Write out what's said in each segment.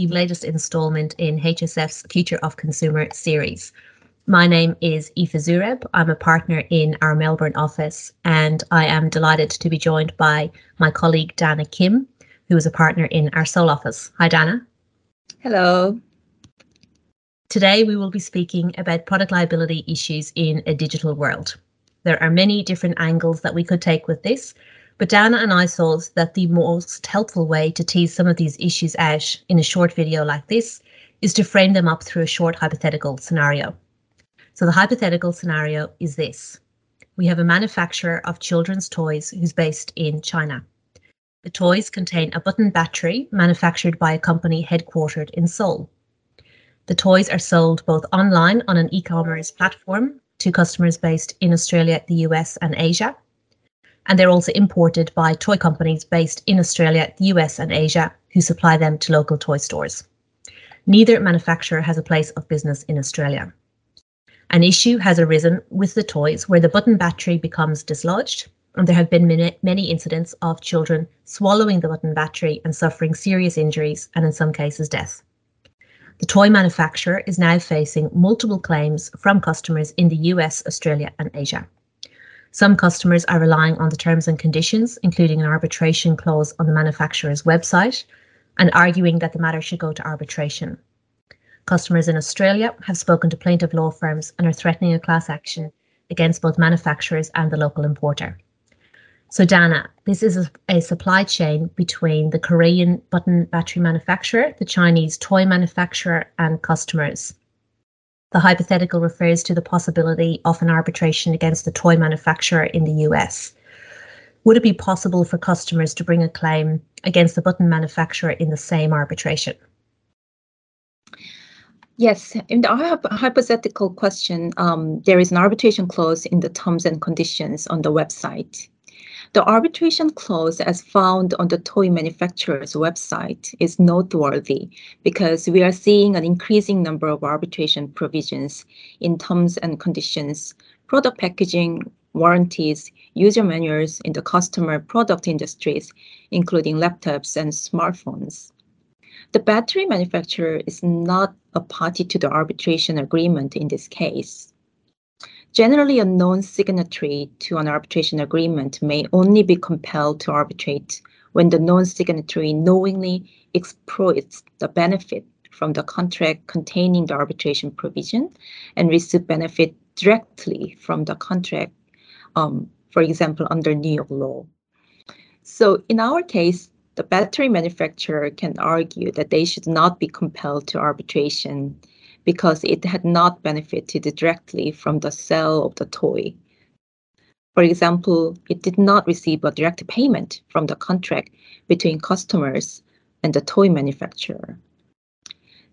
the latest installment in HSF's Future of Consumer series. My name is Aoife Xuereb. I'm a partner in our Melbourne office, and I am delighted to be joined by my colleague Dana Kim, who is a partner in our Seoul office. Hi, Dana. Hello. Today, we will be speaking about product liability issues in a digital world. There are many different angles that we could take with this, but Dana and I thought that the most helpful way to tease some of these issues out in a short video like this is to frame them up through a short hypothetical scenario. So the hypothetical scenario is this. We have a manufacturer of children's toys who's based in China. The toys contain a button battery manufactured by a company headquartered in Seoul. The toys are sold both online on an e-commerce platform to customers based in Australia, the US and Asia, and they're also imported by toy companies based in Australia, the US, and Asia who supply them to local toy stores. Neither manufacturer has a place of business in Australia. An issue has arisen with the toys where the button battery becomes dislodged, and there have been many, many incidents of children swallowing the button battery and suffering serious injuries and, in some cases, death. The toy manufacturer is now facing multiple claims from customers in the US, Australia, and Asia. Some customers are relying on the terms and conditions, including an arbitration clause on the manufacturer's website, and arguing that the matter should go to arbitration. Customers in Australia have spoken to plaintiff law firms and are threatening a class action against both manufacturers and the local importer. So, Dana, this is a, a, supply chain between the Korean button battery manufacturer, the Chinese toy manufacturer, and customers. The hypothetical refers to the possibility of an arbitration against the toy manufacturer in the US. Would it be possible for customers to bring a claim against the button manufacturer in the same arbitration? Yes, in the hypothetical question, um, there is an arbitration clause in the terms and conditions on the website. The arbitration clause as found on the toy manufacturer's website is noteworthy because we are seeing an increasing number of arbitration provisions in terms and conditions, product packaging, warranties, user manuals in the customer product industries, including laptops and smartphones. The battery manufacturer is not a party to the arbitration agreement in this case. Generally, a non-signatory to an arbitration agreement may only be compelled to arbitrate when the non-signatory knowingly exploits the benefit from the contract containing the arbitration provision and receive benefit directly from the contract, um, for example, under New York law. So in our case, the battery manufacturer can argue that they should not be compelled to arbitration because it had not benefited directly from the sale of the toy. For example, it did not receive a direct payment from the contract between customers and the toy manufacturer.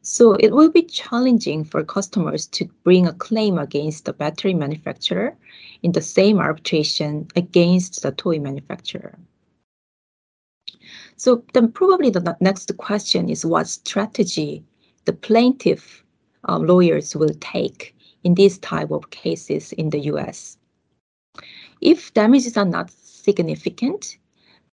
So it will be challenging for customers to bring a claim against the battery manufacturer in the same arbitration against the toy manufacturer. So then probably the next question is what strategy the plaintiff uh, lawyers will take in these type of cases in the US. If damages are not significant,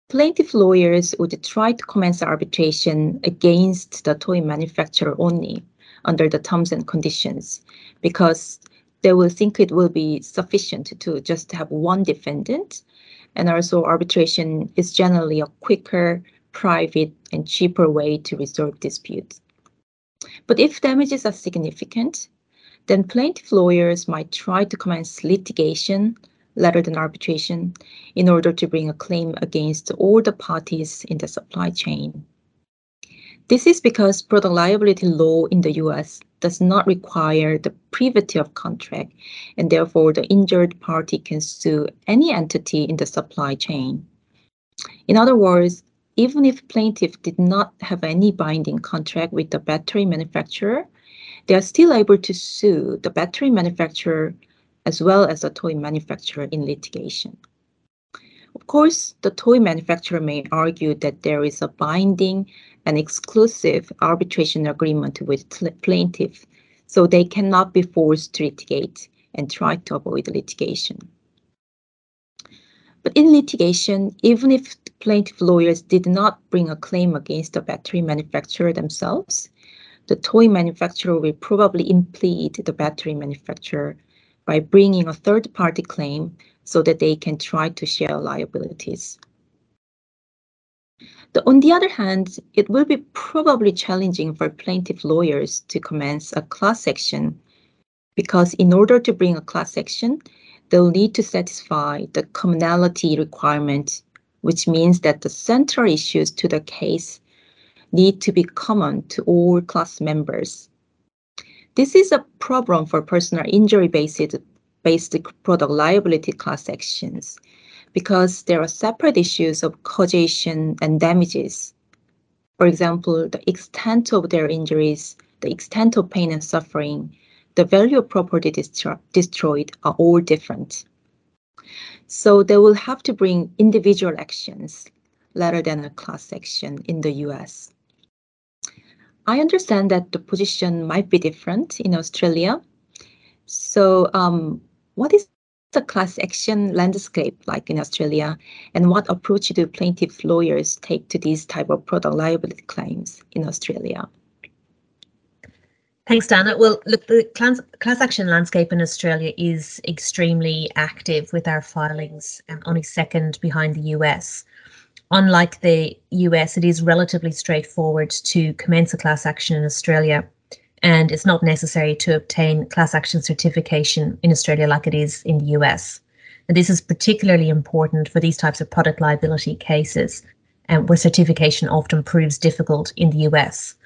plaintiff lawyers would try to commence arbitration against the toy manufacturer only under the terms and conditions because they will think it will be sufficient to just have one defendant. And also arbitration is generally a quicker, private, and cheaper way to resolve disputes. But if damages are significant, then plaintiff lawyers might try to commence litigation rather than arbitration in order to bring a claim against all the parties in the supply chain. This is because product liability law in the US does not require the privity of contract, and therefore the injured party can sue any entity in the supply chain. In other words, even if plaintiff did not have any binding contract with the battery manufacturer, they are still able to sue the battery manufacturer as well as the toy manufacturer in litigation. Of course, the toy manufacturer may argue that there is a binding and exclusive arbitration agreement with plaintiff, so they cannot be forced to litigate and try to avoid litigation. But in litigation, even if plaintiff lawyers did not bring a claim against the battery manufacturer themselves, the toy manufacturer will probably implead the battery manufacturer by bringing a third party claim so that they can try to share liabilities. The, on the other hand, it will be probably challenging for plaintiff lawyers to commence a class action because in order to bring a class action, they'll need to satisfy the commonality requirement, which means that the central issues to the case need to be common to all class members. This is a problem for personal injury based, based product liability class actions because there are separate issues of causation and damages. For example, the extent of their injuries, the extent of pain and suffering, the value of property destro destroyed are all different. So they will have to bring individual actions rather than a class action in the US. I understand that the position might be different in Australia. So um, what is the class action landscape like in Australia and what approach do plaintiff lawyers take to these type of product liability claims in Australia? Thanks, Dana. Well, look, the class, class action landscape in Australia is extremely active with our filings, um, only second behind the US. Unlike the US, it is relatively straightforward to commence a class action in Australia, and it's not necessary to obtain class action certification in Australia like it is in the US. And this is particularly important for these types of product liability cases, um, where certification often proves difficult in the US.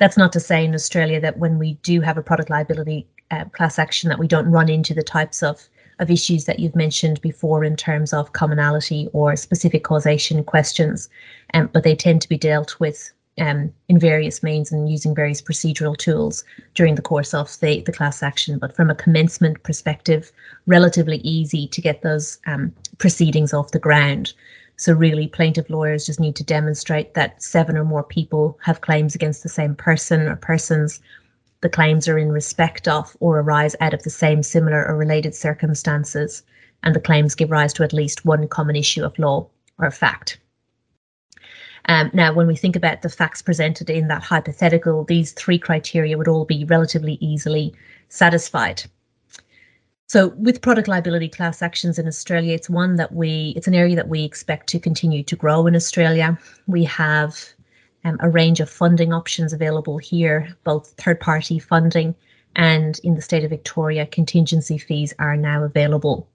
That's not to say in Australia that when we do have a product liability uh, class action that we don't run into the types of of issues that you've mentioned before in terms of commonality or specific causation questions, um, but they tend to be dealt with um, in various means and using various procedural tools during the course of the, the class action. But from a commencement perspective, relatively easy to get those um, proceedings off the ground. So really plaintiff lawyers just need to demonstrate that seven or more people have claims against the same person or persons. The claims are in respect of or arise out of the same similar or related circumstances, and the claims give rise to at least one common issue of law or fact. Um, now, when we think about the facts presented in that hypothetical, these three criteria would all be relatively easily satisfied. So with product liability class actions in Australia, it's one that we, it's an area that we expect to continue to grow in Australia. We have um, a range of funding options available here, both third party funding and in the state of Victoria, contingency fees are now available.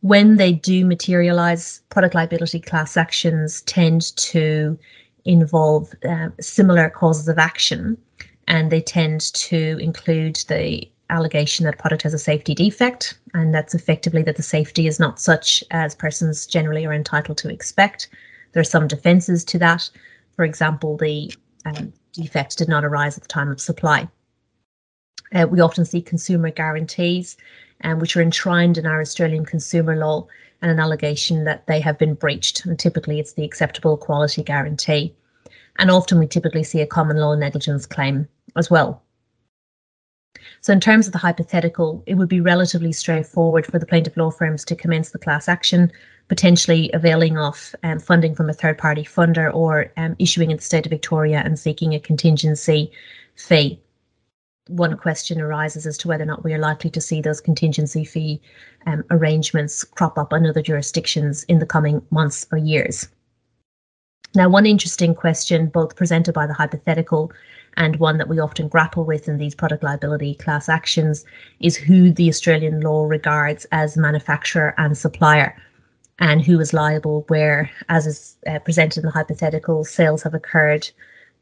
When they do materialise, product liability class actions tend to involve uh, similar causes of action and they tend to include the allegation that product has a safety defect, and that's effectively that the safety is not such as persons generally are entitled to expect. There are some defences to that. For example, the um, defect did not arise at the time of supply. Uh, we often see consumer guarantees, um, which are enshrined in our Australian consumer law, and an allegation that they have been breached. And typically, it's the acceptable quality guarantee. And often, we typically see a common law negligence claim as well. So in terms of the hypothetical, it would be relatively straightforward for the plaintiff law firms to commence the class action, potentially availing of um, funding from a third party funder or um, issuing in the state of Victoria and seeking a contingency fee. One question arises as to whether or not we are likely to see those contingency fee um, arrangements crop up in other jurisdictions in the coming months or years. Now, one interesting question, both presented by the hypothetical and one that we often grapple with in these product liability class actions is who the Australian law regards as manufacturer and supplier and who is liable where, as is uh, presented in the hypothetical, sales have occurred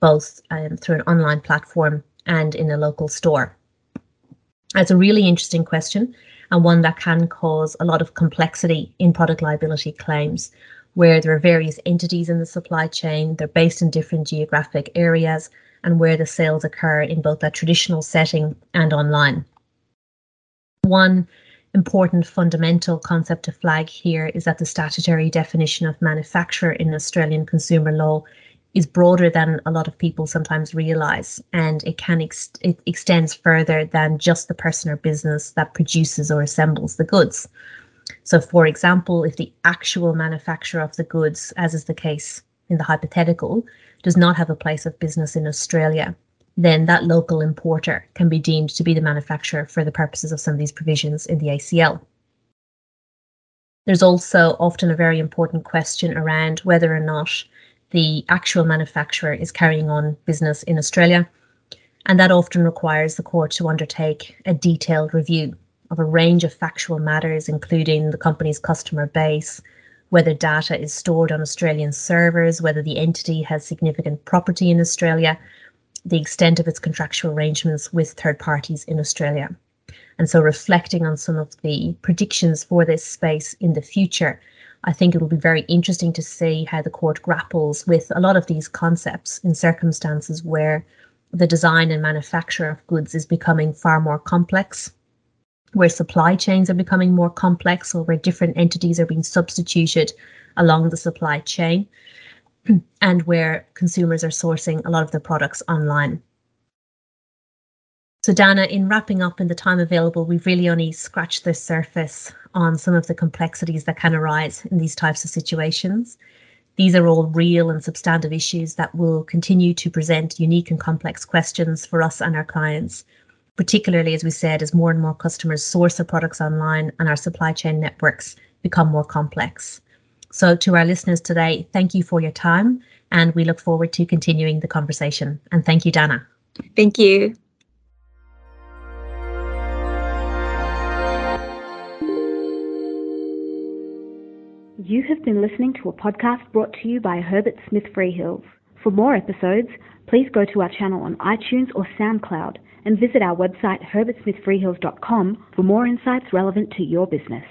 both um, through an online platform and in a local store. That's a really interesting question and one that can cause a lot of complexity in product liability claims where there are various entities in the supply chain, they're based in different geographic areas, and where the sales occur in both that traditional setting and online. One important fundamental concept to flag here is that the statutory definition of manufacturer in Australian consumer law is broader than a lot of people sometimes realize and it can ex- it extends further than just the person or business that produces or assembles the goods So, for example, if the actual manufacturer of the goods, as is the case in the hypothetical, does not have a place of business in Australia, then that local importer can be deemed to be the manufacturer for the purposes of some of these provisions in the ACL. There's also often a very important question around whether or not the actual manufacturer is carrying on business in Australia, and that often requires the court to undertake a detailed review of a range of factual matters, including the company's customer base, whether data is stored on Australian servers, whether the entity has significant property in Australia, the extent of its contractual arrangements with third parties in Australia. And so, reflecting on some of the predictions for this space in the future, I think it will be very interesting to see how the court grapples with a lot of these concepts in circumstances where the design and manufacture of goods is becoming far more complex, where supply chains are becoming more complex, or where different entities are being substituted along the supply chain and where consumers are sourcing a lot of their products online. So, Dana, in wrapping up in the time available, we've really only scratched the surface on some of the complexities that can arise in these types of situations. These are all real and substantive issues that will continue to present unique and complex questions for us and our clients, particularly, as we said, as more and more customers source their products online and our supply chain networks become more complex. So, to our listeners today, thank you for your time, and we look forward to continuing the conversation. And thank you, Dana. Thank you. You have been listening to a podcast brought to you by Herbert Smith Freehills. For more episodes, please go to our channel on iTunes or SoundCloud and visit our website herbertsmithfreehills.com for more insights relevant to your business.